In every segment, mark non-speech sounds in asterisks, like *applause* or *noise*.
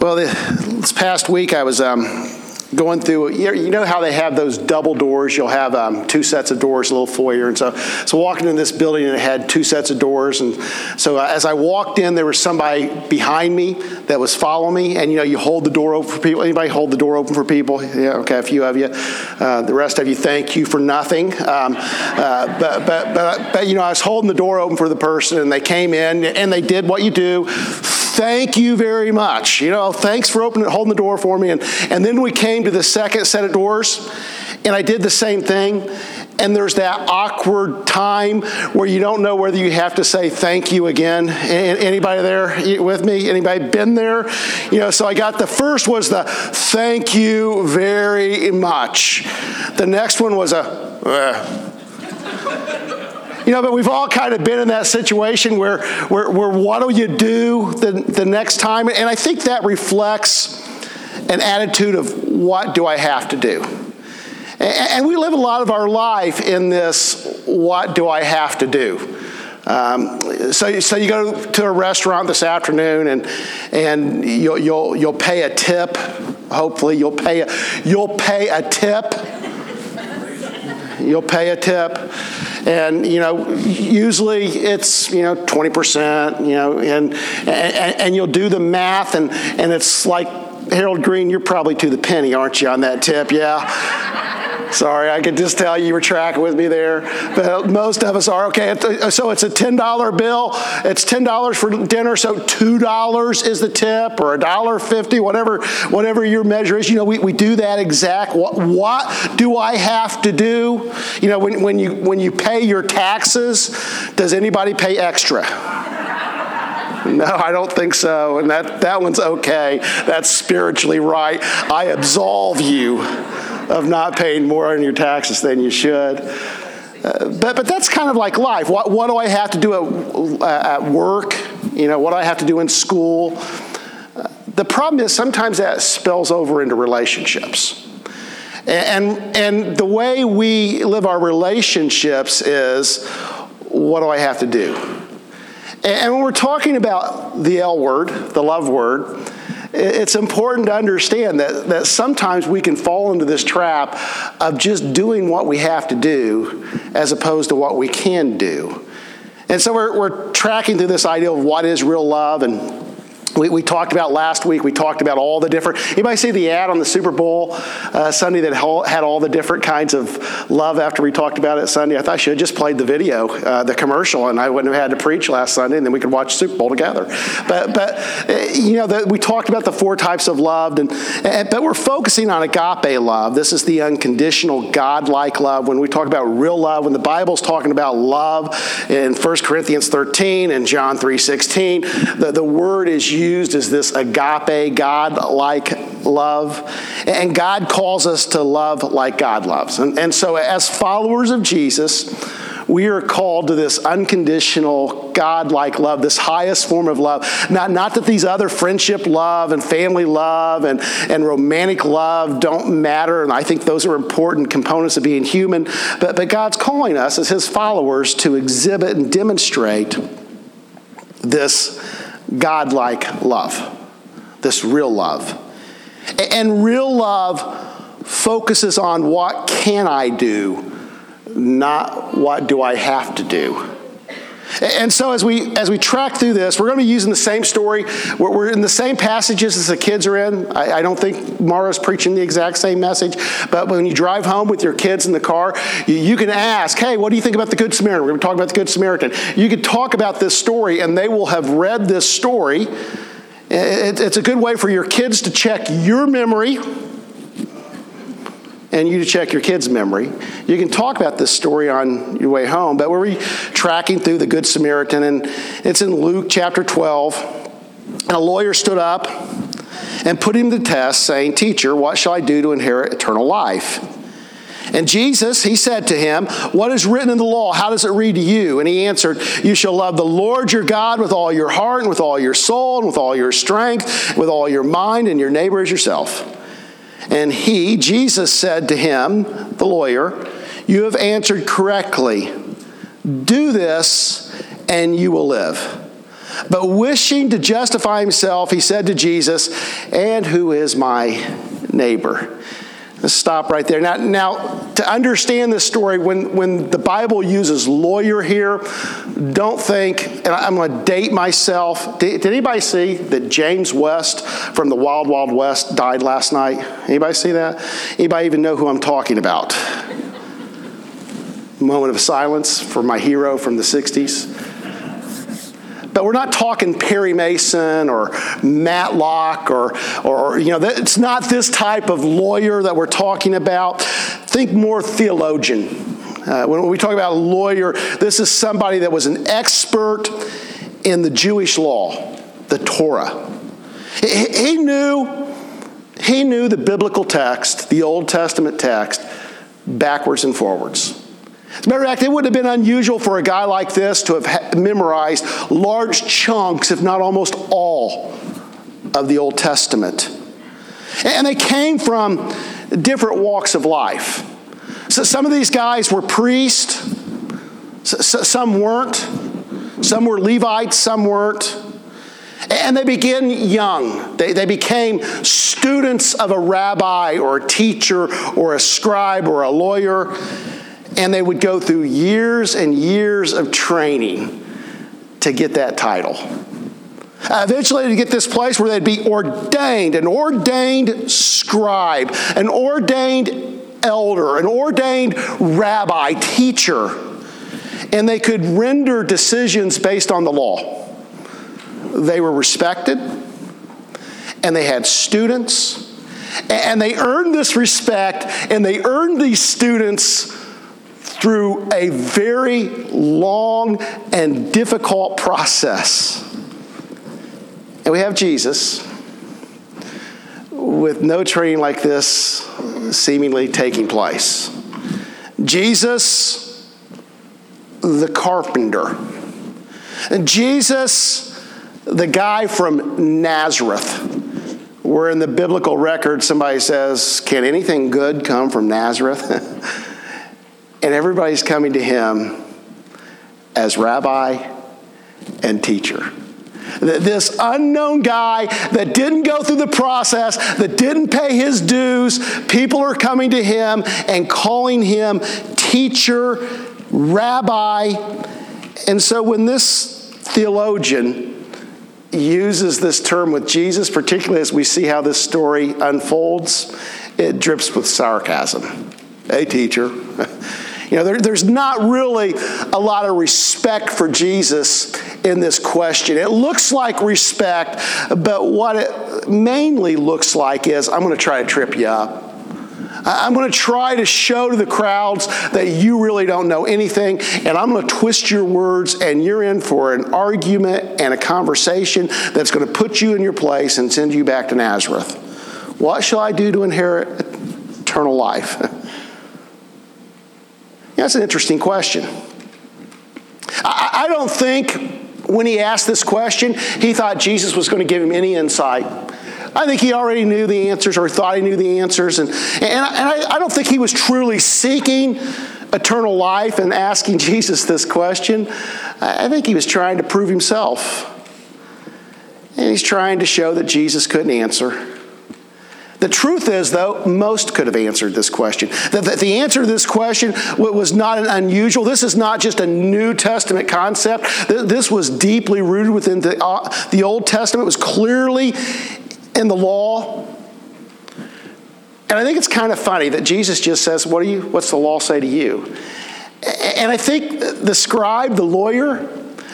Well, this past week I was um, going through, you know how they have those double doors? You'll have um, two sets of doors, a little foyer. And so, so walking in this building and it had two sets of doors. And so uh, as I walked in, there was somebody behind me that was following me. And you know, you hold the door open for people. Anybody hold the door open for people? Yeah, okay, a few of you. Uh, the rest of you, thank you for nothing. Um, uh, but, but, but, but, you know, I was holding the door open for the person and they came in and they did what you do thank you very much. You know, thanks for opening, holding the door for me. And, and then we came to the second set of doors, and I did the same thing. And there's that awkward time where you don't know whether you have to say thank you again. Anybody there with me? Anybody been there? You know, so I got the first was the thank you very much. The next one was a, uh, you know, but we've all kind of been in that situation where, where, where what do you do the, the next time? And I think that reflects an attitude of what do I have to do? And we live a lot of our life in this what do I have to do? Um, so, so you go to a restaurant this afternoon and, and you'll, you'll, you'll pay a tip. Hopefully, you'll pay a, you'll pay a tip. You'll pay a tip and you know usually it's you know 20% you know and, and and you'll do the math and and it's like Harold Green you're probably to the penny aren't you on that tip? Yeah Sorry, I could just tell you were tracking with me there. But most of us are. Okay, uh, so it's a $10 bill. It's $10 for dinner, so $2 is the tip or $1.50, whatever, whatever your measure is. You know, we, we do that exact. What, what do I have to do? You know, when, when, you, when you pay your taxes, does anybody pay extra? No, I don't think so. And that, that one's okay. That's spiritually right. I absolve you of not paying more on your taxes than you should. Uh, but, but that's kind of like life. What, what do I have to do at, uh, at work? You know, what do I have to do in school? Uh, the problem is sometimes that spills over into relationships. And, and the way we live our relationships is what do I have to do? And when we're talking about the L word, the love word, it's important to understand that, that sometimes we can fall into this trap of just doing what we have to do as opposed to what we can do. And so we're, we're tracking through this idea of what is real love and we, we, talked about last week, we talked about all the different. Anybody see the ad on the Super Bowl uh, Sunday that had all the different kinds of love after we talked about it Sunday? I thought I should have just played the video, uh, the commercial, and I wouldn't have had to preach last Sunday, and then we could watch Super Bowl together. But, but uh, you know, the, we talked about the four types of love, and, and, but we're focusing on agape love. This is the unconditional, God-like love. When we talk about real love, when the Bible's talking about love in 1 Corinthians 13 and John 3.16, the, the word is used as this agape, God like love. And God calls us to love like God loves. And, and so, as followers of Jesus, we are called to this unconditional God like love, this highest form of love. Not, not that these other friendship love and family love and, and romantic love don't matter, and I think those are important components of being human, but, but God's calling us as His followers to exhibit and demonstrate this God-like love, this real love. And real love focuses on what can I do, not what do I have to do. And so as we as we track through this, we're going to be using the same story. We're, we're in the same passages as the kids are in. I, I, don't think Mara's preaching the exact same message, but when you drive home with your kids in the car, you, you can ask, "Hey, what do you think about the Good Samaritan?" We're going to talk about the Good Samaritan. You could talk about this story, and they will have read this story. It, it's a good way for your kids to check your memory and you to check your kids' memory. You can talk about this story on your way home, but we're tracking through the Good Samaritan, and it's in Luke chapter 12. And a lawyer stood up and put him to the test, saying, Teacher, what shall I do to inherit eternal life? And Jesus, he said to him, What is written in the law? How does it read to you? And he answered, You shall love the Lord your God with all your heart, and with all your soul, and with all your strength, with all your mind, and your neighbor as yourself. And he, Jesus, said to him, the lawyer, You have answered correctly. Do this, and you will live. But wishing to justify himself, he said to Jesus, And who is my neighbor? Let's stop right there. Now, now to understand this story, when, when the Bible uses lawyer here, don't think, and I'm going to date myself. Did, did, anybody see that James West from the Wild Wild West died last night? Anybody see that? Anybody even know who I'm talking about? Moment of silence for my hero from the 60s. But we're not talking Perry Mason or Matlock or, or you know, it's not this type of lawyer that we're talking about. Think more theologian. Uh, when we talk about a lawyer, this is somebody that was an expert in the Jewish law, the Torah. He, he knew he knew the biblical text, the Old Testament text, backwards and forwards. As a matter of fact, it wouldn't have been unusual for a guy like this to have memorized large chunks, if not almost all, of the Old Testament. And they came from different walks of life. So some of these guys were priests, some weren't. Some were Levites, some weren't. And they began young. They, they became students of a rabbi or a teacher or a scribe or a lawyer and they would go through years and years of training to get that title. Uh, eventually, to get this place where they'd be ordained, an ordained scribe, an ordained elder, an ordained rabbi, teacher, and they could render decisions based on the law. They were respected, and they had students, and they earned this respect, and they earned these students through a very long and difficult process. And we have Jesus with no training like this seemingly taking place. Jesus, the carpenter. Jesus, the guy from Nazareth, where in the biblical record somebody says, Can anything good come from Nazareth? *laughs* And everybody's coming to him as rabbi and teacher. This unknown guy that didn't go through the process, that didn't pay his dues, people are coming to him and calling him teacher, rabbi. And so when this theologian uses this term with Jesus, particularly as we see how this story unfolds, it drips with sarcasm. Hey, teacher. *laughs* You know, there, there's not really a lot of respect for Jesus in this question. It looks like respect, but what it mainly looks like is I'm going to try to trip you up. I'm going to try to show to the crowds that you really don't know anything, and I'm going to twist your words, and you're in for an argument and a conversation that's going to put you in your place and send you back to Nazareth. What shall I do to inherit eternal life? *laughs* That's an interesting question. I, I don't think when he asked this question, he thought Jesus was going to give him any insight. I think he already knew the answers or thought he knew the answers. And, and, and I, I don't think he was truly seeking eternal life and asking *laughs* Jesus this question. I think he was trying to prove himself. And he's trying to show that Jesus couldn't answer. The truth is, though, most could have answered this question. That the answer to this question was not an unusual, this is not just a New Testament concept. This was deeply rooted within the, uh, the Old Testament, it was clearly in the law. And I think it's kind of funny that Jesus just says, what do you, What's the law say to you? And I think the scribe, the lawyer,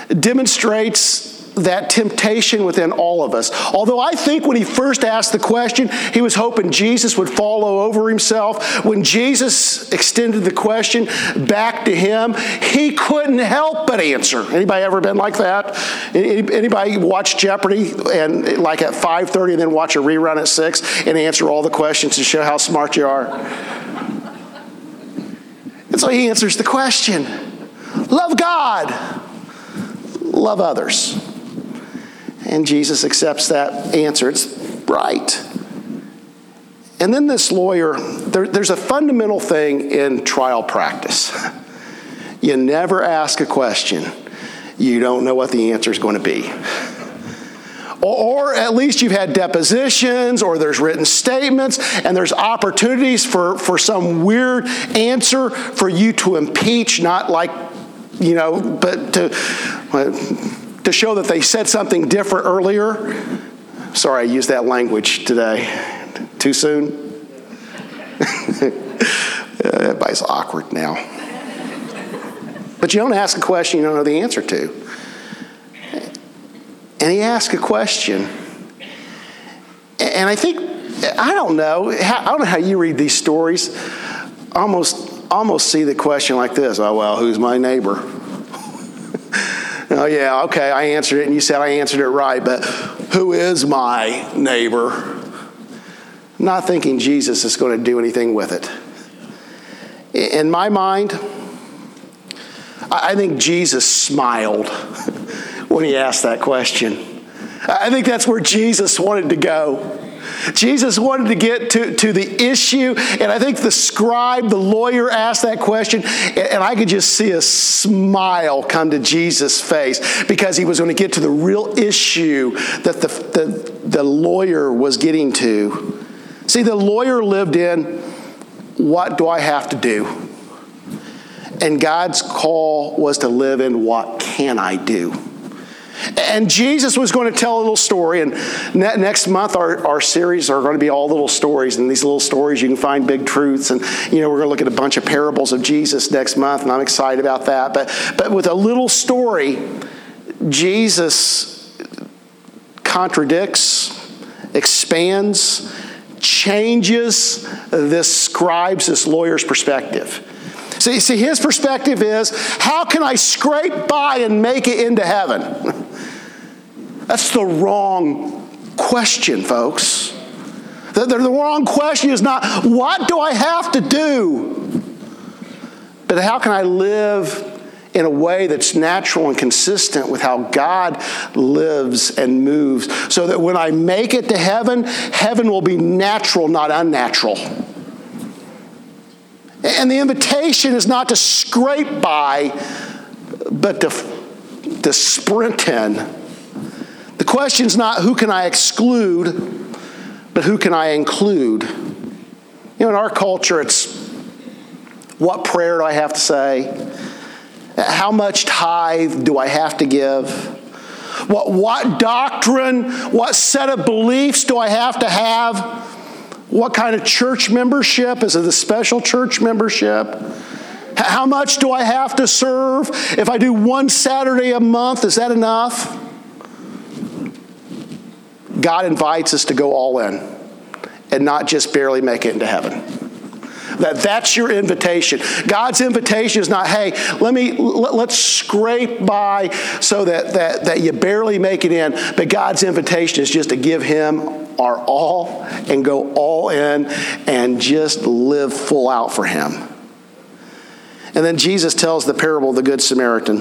demonstrates that temptation within all of us. Although I think when he first asked the question, he was hoping Jesus would follow over himself. When Jesus extended the question back to him, he couldn't help but answer. Anybody ever been like that? Anybody watch Jeopardy and like at 5:30 and then watch a rerun at 6 and answer all the questions to show how smart you are? And so he answers the question. Love God. Love others. And Jesus accepts that answer. It's right. And then this lawyer, there, there's a fundamental thing in trial practice. You never ask a question you don't know what the answer is going to be. Or, at least you've had depositions, or there's written statements, and there's opportunities for, for some weird answer for you to impeach, not like, you know, but to, to show that they said something different earlier. Sorry, I used that language today. Too soon? *laughs* Everybody's awkward now. But you don't ask a question you don't know the answer to. And he asked a question. And I think, I don't know, I don't know how you read these stories. Almost, almost see the question like this Oh, well, who's my neighbor? *laughs* oh, yeah, okay, I answered it, and you said I answered it right, but who is my neighbor? Not thinking Jesus is going to do anything with it. In my mind, I think Jesus smiled *laughs* when he asked that question. I think that's where Jesus wanted to go. Jesus wanted to get to, to the issue, and I think the scribe, the lawyer, asked that question, and I could just see a smile come to Jesus' face because he was going to get to the real issue that the, the, the lawyer was getting to. See, the lawyer lived in what do I have to do? And God's call was to live in what can I do? And Jesus was going to tell a little story. And next month, our, our series are going to be all little stories. And these little stories, you can find big truths. And, you know, we're going to look at a bunch of parables of Jesus next month. And I'm excited about that. But, but with a little story, Jesus contradicts, expands, changes this scribe's, this lawyer's perspective. See, see, his perspective is how can I scrape by and make it into heaven? *laughs* That's the wrong question, folks. The, the, the wrong question is not, what do I have to do? But how can I live in a way that's natural and consistent with how God lives and moves, so that when I make it to heaven, heaven will be natural, not unnatural. And the invitation is not to scrape by, but to, to sprint in the question is not who can I exclude, but who can I include? You know, in our culture, it's what prayer do I have to say? How much tithe do I have to give? What, what doctrine, what set of beliefs do I have to have? What kind of church membership? Is it a special church membership? How much do I have to serve? If I do one Saturday a month, is that enough? God invites us to go all in and not just barely make it into heaven. That that's your invitation. God's invitation is not, hey, let me let, us scrape by so that, that that you barely make it in. But God's invitation is just to give him our all and go all in and just live full out for him. And then Jesus tells the parable of the Good Samaritan.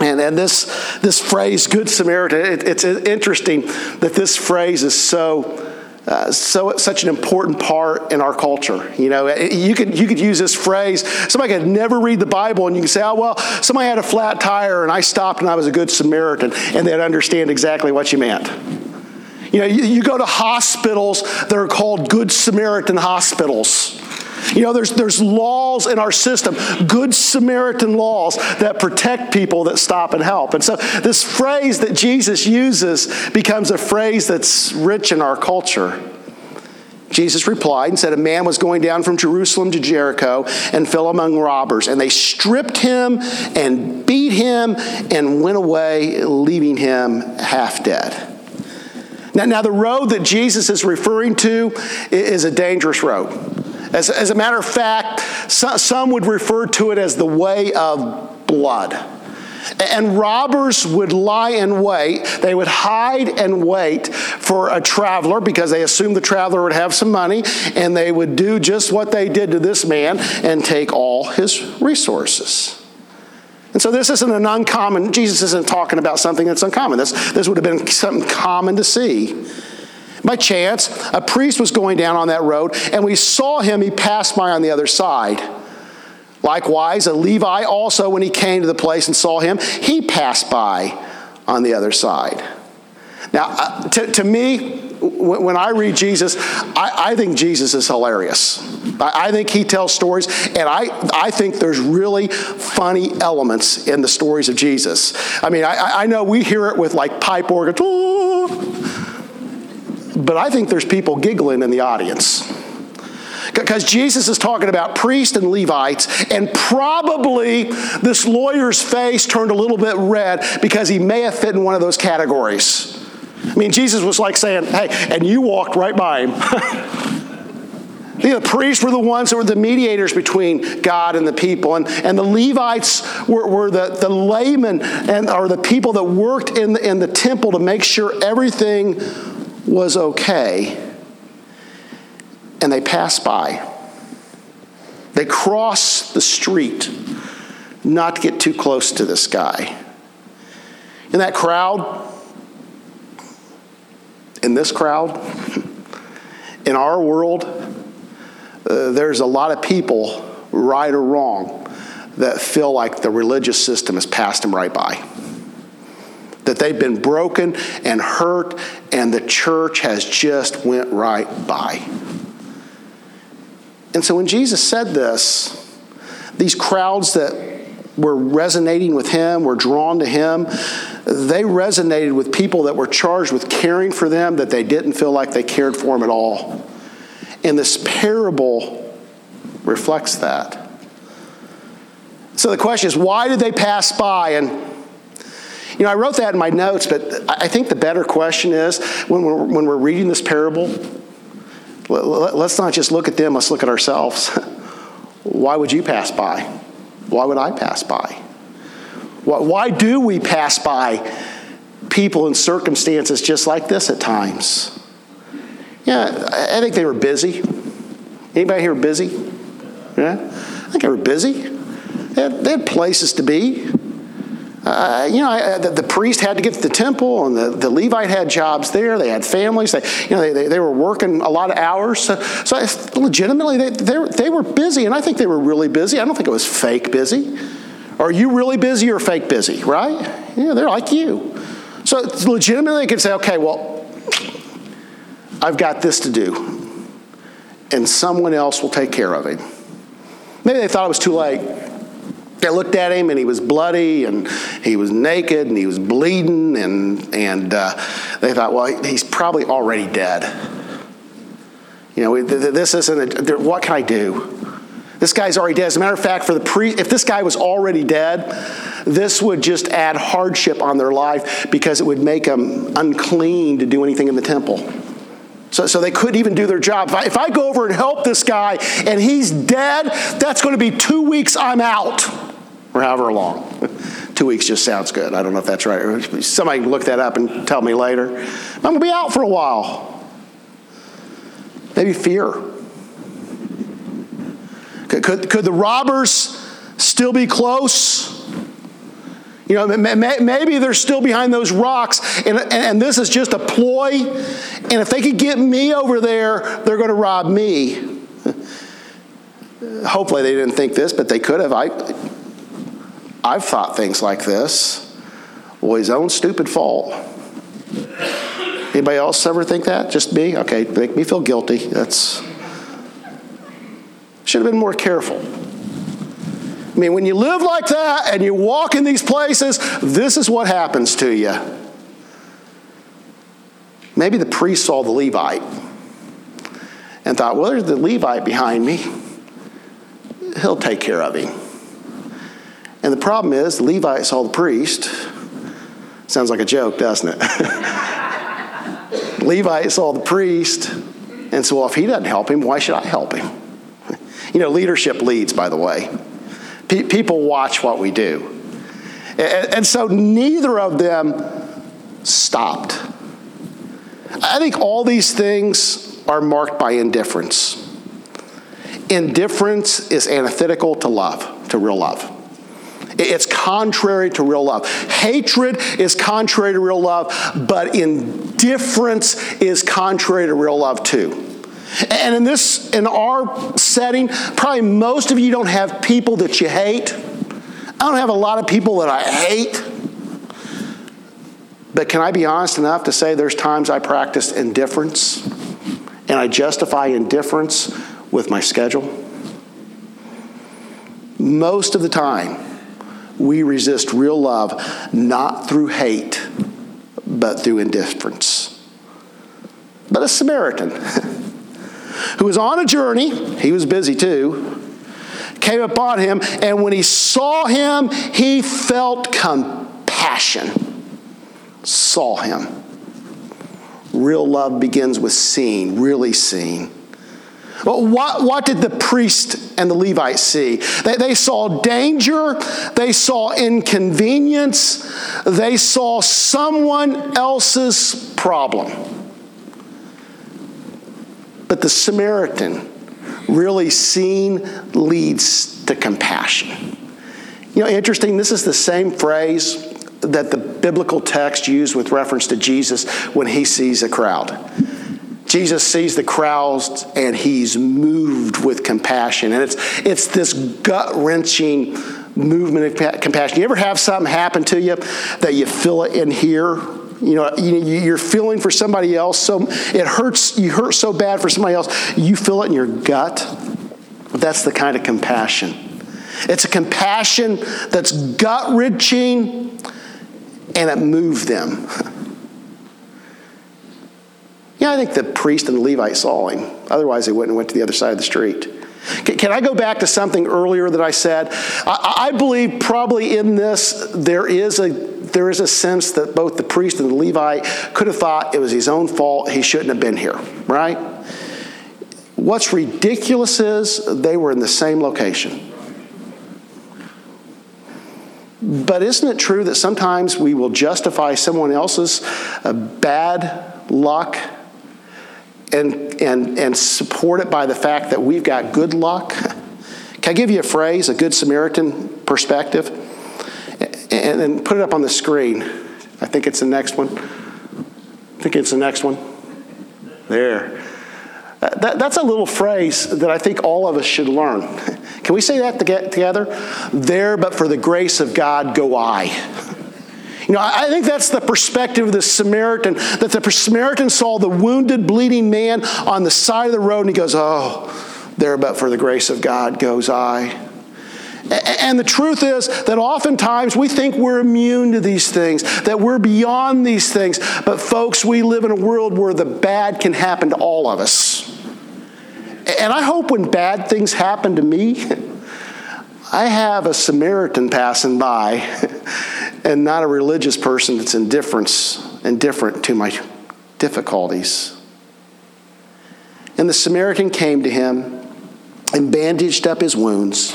And, and this, this phrase, Good Samaritan, it, it's interesting that this phrase is so, uh, so such an important part in our culture. You know, you could, you could use this phrase. Somebody could never read the Bible and you can say, oh, well, somebody had a flat tire and I stopped and I was a good Samaritan. And they'd understand exactly what you meant. You know, you, you go to hospitals that are called Good Samaritan hospitals. You know, there's, there's laws in our system, good Samaritan laws that protect people that stop and help. And so this phrase that Jesus uses becomes a phrase that's rich in our culture. Jesus replied and said, A man was going down from Jerusalem to Jericho and fell among robbers, and they stripped him and beat him and went away, leaving him half dead. Now, now the road that Jesus is referring to is a dangerous road. As, as a matter of fact, some would refer to it as the way of blood. And robbers would lie in wait. They would hide and wait for a traveler because they assumed the traveler would have some money, and they would do just what they did to this man and take all his resources. And so this isn't an uncommon, Jesus isn't talking about something that's uncommon. This, this would have been something common to see. By chance, a priest was going down on that road, and we saw him. He passed by on the other side. Likewise, a Levi also, when he came to the place and saw him, he passed by on the other side. Now, uh, to, to me, when I read Jesus, I, I think Jesus is hilarious. I, I, think he tells stories, and I, I think there's really funny elements in the stories of Jesus. I mean, I, I know we hear it with like pipe organ, but I think there's people giggling in the audience. Because Jesus is talking about priests and Levites, and probably this lawyer's face turned a little bit red because he may have fit in one of those categories. I mean, Jesus was like saying, hey, and you walked right by him. *laughs* the priests were the ones that were the mediators between God and the people, and, and the Levites were, were the, the laymen and or the people that worked in the, in the temple to make sure everything was okay. And they passed by. They crossed the street not to get too close to this guy. In that crowd, in this crowd, in our world, uh, there's a lot of people, right or wrong, that feel like the religious system has passed them right by. That they've been broken and hurt, and the church has just went right by. And so when Jesus said this, these crowds that were resonating with him, were drawn to him, they resonated with people that were charged with caring for them that they didn't feel like they cared for them at all. And this parable reflects that. So the question is, why did they pass by? And you know, I wrote that in my notes, but I think the better question is when we're, when we're reading this parable, let's not just look at them, let's look at ourselves. *laughs* Why would you pass by? Why would I pass by? Why do we pass by people and circumstances just like this at times? Yeah, I think they were busy. Anybody here busy? Yeah, I think they were busy. They had, they had places to be. Uh, you know, I, the, the, priest had to get to the temple, and the, the Levite had jobs there. They had families. They, you know, they, they, they were working a lot of hours. So, so legitimately, they, they, they were busy, and I think they were really busy. I don't think it was fake busy. Are you really busy or fake busy, right? Yeah, they're like you. So legitimately, they could say, okay, well, I've got this to do, and someone else will take care of him. Maybe they thought it was too late. They looked at him and he was bloody and he was naked and he was bleeding, and, and uh, they thought, well, he's probably already dead. You know, this isn't, a, what can I do? This guy's already dead. As a matter of fact, for the pre, if this guy was already dead, this would just add hardship on their life because it would make them unclean to do anything in the temple. So, so they couldn't even do their job. If I, if I go over and help this guy and he's dead, that's going to be two weeks I'm out, or however long. *laughs* two weeks just sounds good. I don't know if that's right. Somebody look that up and tell me later. I'm going to be out for a while. Maybe fear. Could, could, could the robbers still be close? You know, maybe they're still behind those rocks, and, and this is just a ploy. And if they could get me over there, they're going to rob me. *laughs* Hopefully, they didn't think this, but they could have. I, I've thought things like this. Well, his own stupid fault. Anybody else ever think that? Just me? Okay, make me feel guilty. That's should have been more careful. I mean, when you live like that and you walk in these places, this is what happens to you. Maybe the priest saw the Levite and thought, well, there's the Levite behind me. He'll take care of him. And the problem is, the Levite saw the priest. Sounds like a joke, doesn't it? *laughs* Levite saw the priest and so, if he doesn't help him, why should I help him? *laughs* You know, leadership leads, by the way. Pe- people watch what we do. And, and so neither of them stopped. I think all these things are marked by indifference. Indifference is antithetical to love, to real love. It's contrary to real love. Hatred is contrary to real love, but indifference is contrary to real love too. And in this, in our setting, probably most of you don't have people that you hate. I don't have a lot of people that I hate. But can I be honest enough to say there's times I practice indifference and I justify indifference with my schedule? Most of the time, we resist real love not through hate, but through indifference. But a Samaritan *laughs* who was on a journey, he was busy too, came upon him, and when he saw him, he felt compassion. Saw him. Real love begins with seeing, really seeing. Well, what, what did the priest and the Levite see? They, they saw danger, they saw inconvenience, they saw someone else's problem. But the Samaritan really seeing leads to compassion. You know, interesting, this is the same phrase that the biblical text used with reference to Jesus when he sees a crowd. Jesus sees the crowds and he's moved with compassion. And it's, it's this gut wrenching movement of compassion. You ever have something happen to you that you feel it in here? You know, you're feeling for somebody else, so it hurts, you hurt so bad for somebody else, you feel it in your gut. That's the kind of compassion. It's a compassion that's gut wrenching and it moved them. *laughs* Yeah, I think the priest and the Levite saw him. Otherwise, they wouldn't have went to the other side of the street. Can I go back to something earlier that I said? I, believe probably in this there is a there is a sense that both the priest and the Levite could have thought it was his own fault. He shouldn't have been here, right? What's ridiculous is they were in the same location. But isn't it true that sometimes we will justify someone else's uh, bad luck and, and, and support it by the fact that we've got good luck. Can I give you a phrase, a good Samaritan perspective? And, put it up on the screen. I think it's the next one. I think it's the next one. There. Uh, that, that's a little phrase that I think all of us should learn. Can we say that together? There, but for the grace of God, go I. You know, I think that's the perspective of the Samaritan, that the Samaritan saw the wounded, bleeding man on the side of the road and he goes, Oh, there but for the grace of God goes I. And the truth is that oftentimes we think we're immune to these things, that we're beyond these things. But, folks, we live in a world where the bad can happen to all of us. And I hope when bad things happen to me, *laughs* I have a Samaritan passing by *laughs* and not a religious person that's indifference, indifferent to my difficulties. And the Samaritan came to him and bandaged up his wounds,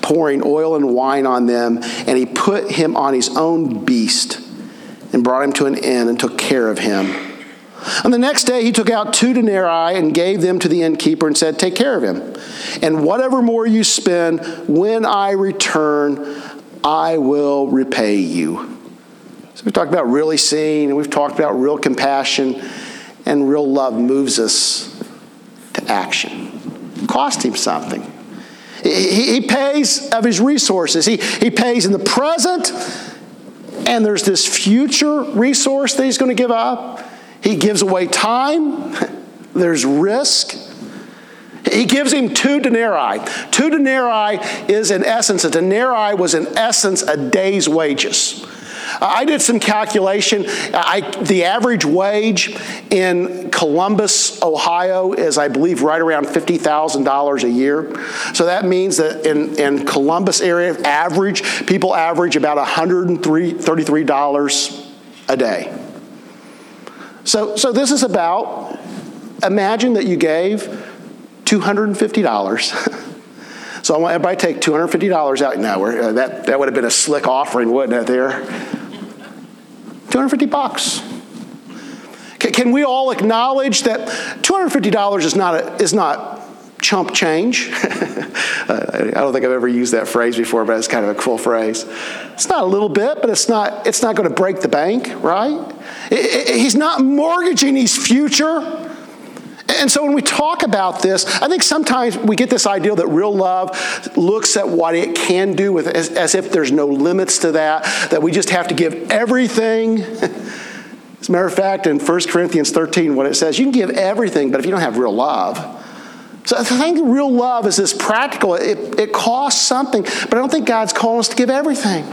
pouring oil and wine on them, and he put him on his own beast and brought him to an inn and took care of him. On the next day, he took out two denarii and gave them to the innkeeper and said, Take care of him. And whatever more you spend, when I return, I will repay you. So we've talked about really seeing, and we've talked about real compassion, and real love moves us to action. Cost him something. He, he pays of his resources. He, he pays in the present, and there's this future resource that he's going to give up. He gives away time, *laughs* there's risk. He gives him two denarii. Two denarii is, in essence, a denarii was, in essence, a day's wages. I did some calculation. I, the average wage in Columbus, Ohio is, I believe, right around $50,000 a year. So that means that in, in Columbus area, average, people average about $133 a day. So, so this is about, imagine that you gave $250. *laughs* so I want everybody to take $250 out. Now, uh, that, that would have been a slick offering, wouldn't it, there? 250 bucks. Can, can we all acknowledge that $250 is not, a, is not chump change. *laughs* I don't think I've ever used that phrase before, but it's kind of a cool phrase. It's not a little bit, but it's not, it's not going to break the bank, right? He's not mortgaging his future. And so when we talk about this, I think sometimes we get this idea that real love looks at what it can do with as, as if there's no limits to that, that we just have to give everything. *laughs* As a matter of fact, in 1 Corinthians 13, what it says, you can give everything, but if you don't have real love, so I think real love is this practical. It, it costs something, but I don't think God's calling us to give everything.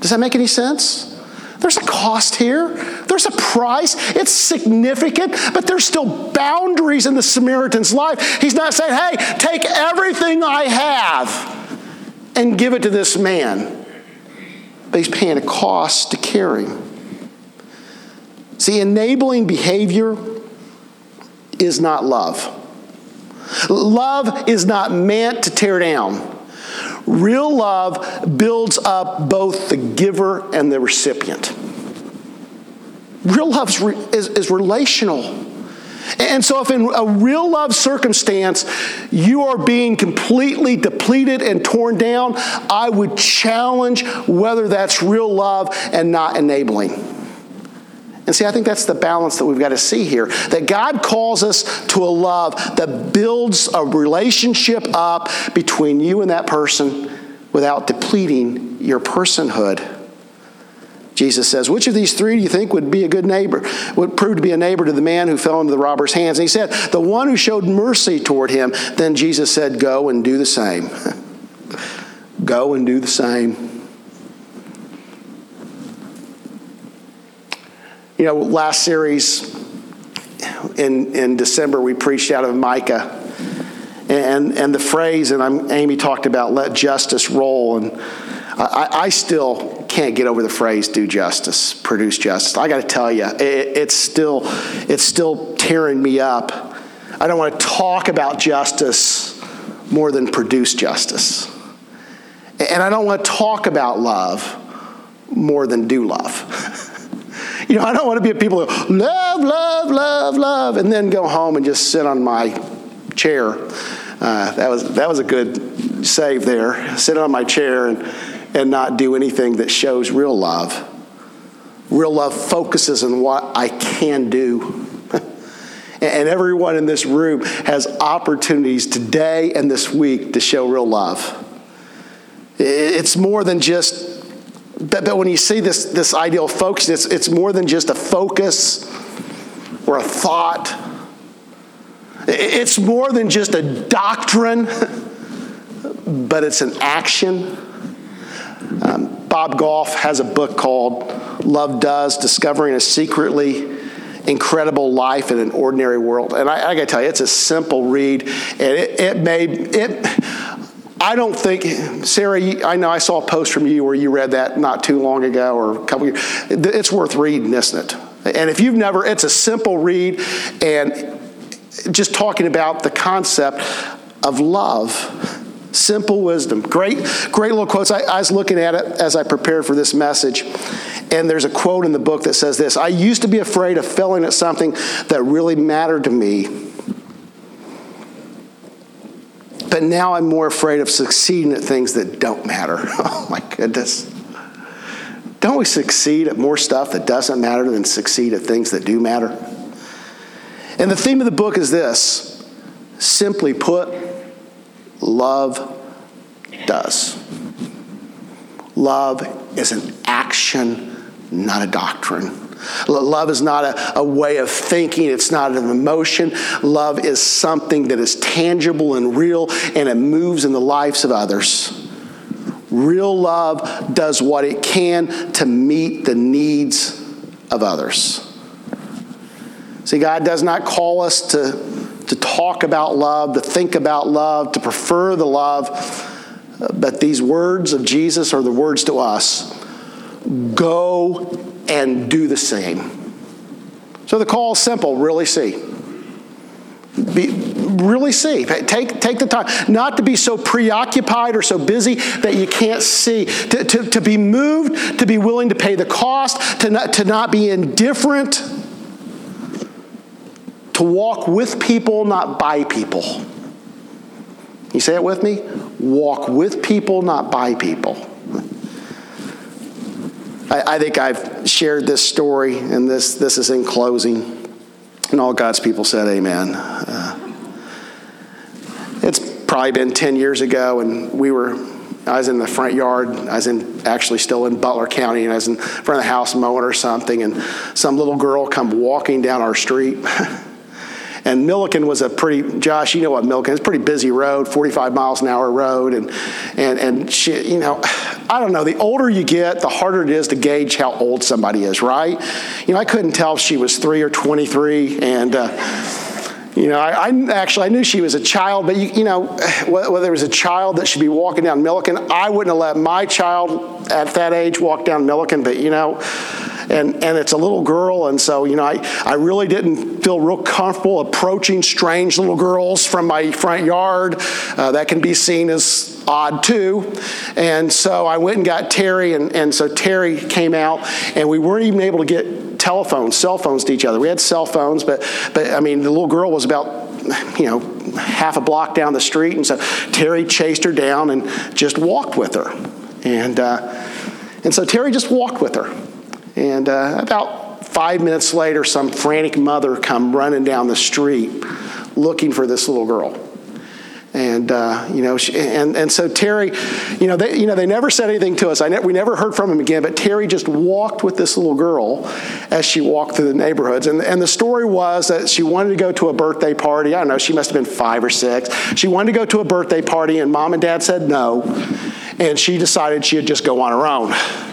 Does that make any sense? There's a cost here. There's a price. It's significant, but there's still boundaries in the Samaritan's life. He's not saying, hey, take everything I have and give it to this man. But he's paying a cost to carry. See, enabling behavior is not love. Love is not meant to tear down. Real love builds up both the giver and the recipient. Real love is, is, relational. And so, if in a real love circumstance you are being completely depleted and torn down, I would challenge whether that's real love and not enabling. And see, I think that's the balance that we've got to see here. That God calls us to a love that builds a relationship up between you and that person without depleting your personhood. Jesus says, Which of these three do you think would be a good neighbor, would prove to be a neighbor to the man who fell into the robber's hands? And he said, The one who showed mercy toward him. Then Jesus said, Go and do the same. *laughs* Go and do the same. You know, last series in, in December, we preached out of Micah. And, and the phrase, and I'm, Amy talked about let justice roll. And I, I still can't get over the phrase do justice, produce justice. I got to tell you, it, it's, still, it's still tearing me up. I don't want to talk about justice more than produce justice. And I don't want to talk about love more than do love. *laughs* You know, I don't want to be a people who love, love, love, love, and then go home and just sit on my chair. Uh, that was that was a good save there. Sit on my chair and and not do anything that shows real love. Real love focuses on what I can do. *laughs* and everyone in this room has opportunities today and this week to show real love. It's more than just but, but when you see this, this ideal focus, it's, it's more than just a focus or a thought. It's more than just a doctrine, *laughs* but it's an action. Um, Bob Goff has a book called Love Does Discovering a Secretly Incredible Life in an Ordinary World. And I, I gotta tell you, it's a simple read, and it, it may, it, I don't think, Sarah, I know I saw a post from you where you read that not too long ago or a couple years. It's worth reading, isn't it? And if you've never, it's a simple read and just talking about the concept of love. Simple wisdom. Great, great little quotes. I, I was looking at it as I prepared for this message, and there's a quote in the book that says this I used to be afraid of failing at something that really mattered to me but now I'm more afraid of succeeding at things that don't matter. *laughs* Oh my goodness. Don't we succeed at more stuff that doesn't matter than succeed at things that do matter? And the theme of the book is this simply put, love does. Love is an action, not a doctrine. Love is not a, a way of thinking, it's not an emotion. Love is something that is tangible and real, and it moves in the lives of others. Real love does what it can to meet the needs of others. See, God does not call us to, to talk about love, to think about love, to prefer the love, uh, but these words of Jesus are the words to us go and do the same. So the call is simple really see. Be, really see. Take, take the time. Not to be so preoccupied or so busy that you can't see. To, to, to be moved, to be willing to pay the cost, to not, to not be indifferent, to walk with people, not by people. You say it with me? Walk with people, not by people. I, I think I've shared this story, and this, this is in closing. And all God's people said, Amen. Uh, it's probably been 10 years ago, and we were, I was in the front yard. I was in, actually still in Butler County, and I was in front of the house mowing or something, and some little girl come walking down our street. *laughs* And Milliken was a pretty, Josh, you know what Milliken is, pretty busy road, 45 miles an hour road. And, and, and you know, I don't know, the older you get, the harder it is to gauge how old somebody is, right? You know, I couldn't tell if she was three or 23. And, uh, you know, I, I, actually I knew she was a child, but you, you know, whether it was a child that should be walking down Milliken, I wouldn't have let my child at that age walk down Milliken. But you know, and, and it's a little girl, and so, you know, I, I really didn't feel real comfortable approaching strange little girls from my front yard. Uh, that can be seen as odd too. And so I went and got Terry, and, and so Terry came out, and we weren't even able to get telephones, cell phones to each other. We had cell phones, but, but I mean, the little girl was about you know, half a block down the street. And so Terry chased her down and just walked with her. And, uh, and so Terry just walked with her. And uh, about five minutes later, some frantic mother come running down the street looking for this little girl. And uh, you know, she, and and so Terry, you know, they you know they never said anything to us. I ne- we never heard from him again. But Terry just walked with this little girl as she walked through the neighborhoods. And and the story was that she wanted to go to a birthday party. I don't know. She must have been five or six. She wanted to go to a birthday party, and mom and dad said no. And she decided she'd just go on her own.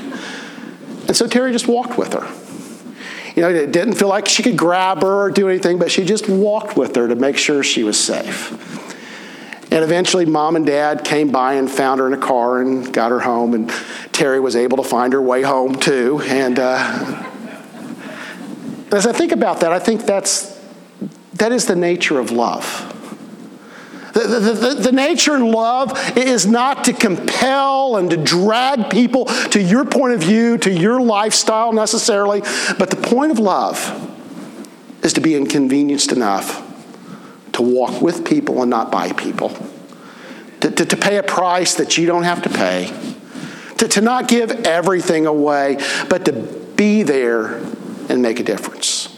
And so Terry just walked with her. You know, it didn't feel like she could grab her or do anything, but she just walked with her to make sure she was safe. And eventually, mom and dad came by and found her in a car and got her home, and Terry was able to find her way home too. And uh, as I think about that, I think that's that is the nature of love. The, the, the, the, nature and love is not to compel and to drag people to your point of view, to your lifestyle necessarily, but the point of love is to be inconvenienced enough to walk with people and not by people, to, to, to pay a price that you don't have to pay, to, to not give everything away, but to be there and make a difference.